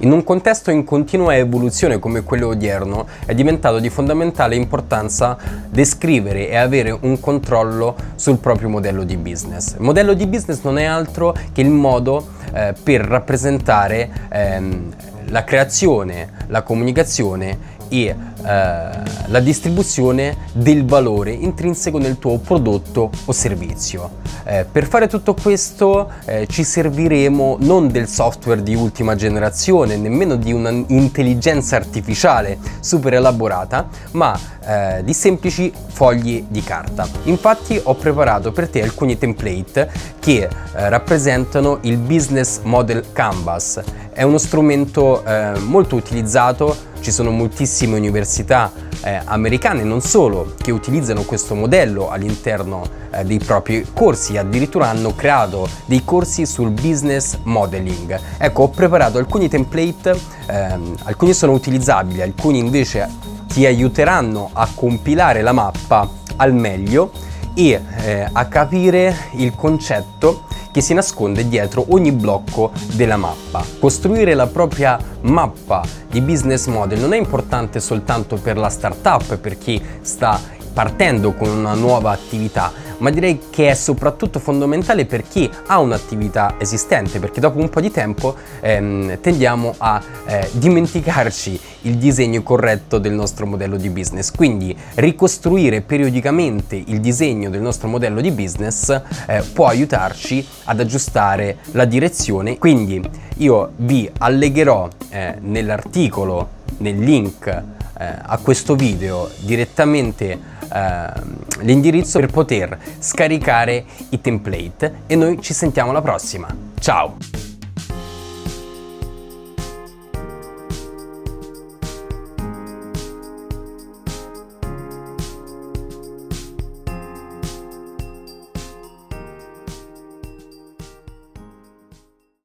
In un contesto in continua evoluzione come quello odierno è diventato di fondamentale importanza descrivere e avere un controllo sul proprio modello di business. Il modello di business non è altro che il modo eh, per rappresentare ehm, la creazione, la comunicazione e eh, la distribuzione del valore intrinseco nel tuo prodotto o servizio. Eh, per fare tutto questo eh, ci serviremo non del software di ultima generazione, nemmeno di un'intelligenza artificiale super elaborata, ma eh, di semplici fogli di carta. Infatti ho preparato per te alcuni template che eh, rappresentano il Business Model Canvas. È uno strumento eh, molto utilizzato ci sono moltissime università eh, americane, non solo, che utilizzano questo modello all'interno eh, dei propri corsi, addirittura hanno creato dei corsi sul business modeling. Ecco, ho preparato alcuni template, ehm, alcuni sono utilizzabili, alcuni invece ti aiuteranno a compilare la mappa al meglio e eh, a capire il concetto che si nasconde dietro ogni blocco della mappa. Costruire la propria mappa di business model non è importante soltanto per la startup, per chi sta partendo con una nuova attività, ma direi che è soprattutto fondamentale per chi ha un'attività esistente, perché dopo un po' di tempo ehm, tendiamo a eh, dimenticarci il disegno corretto del nostro modello di business. Quindi ricostruire periodicamente il disegno del nostro modello di business eh, può aiutarci ad aggiustare la direzione. Quindi io vi allegherò eh, nell'articolo, nel link eh, a questo video direttamente Ehm, l'indirizzo per poter scaricare i template e noi ci sentiamo alla prossima. Ciao!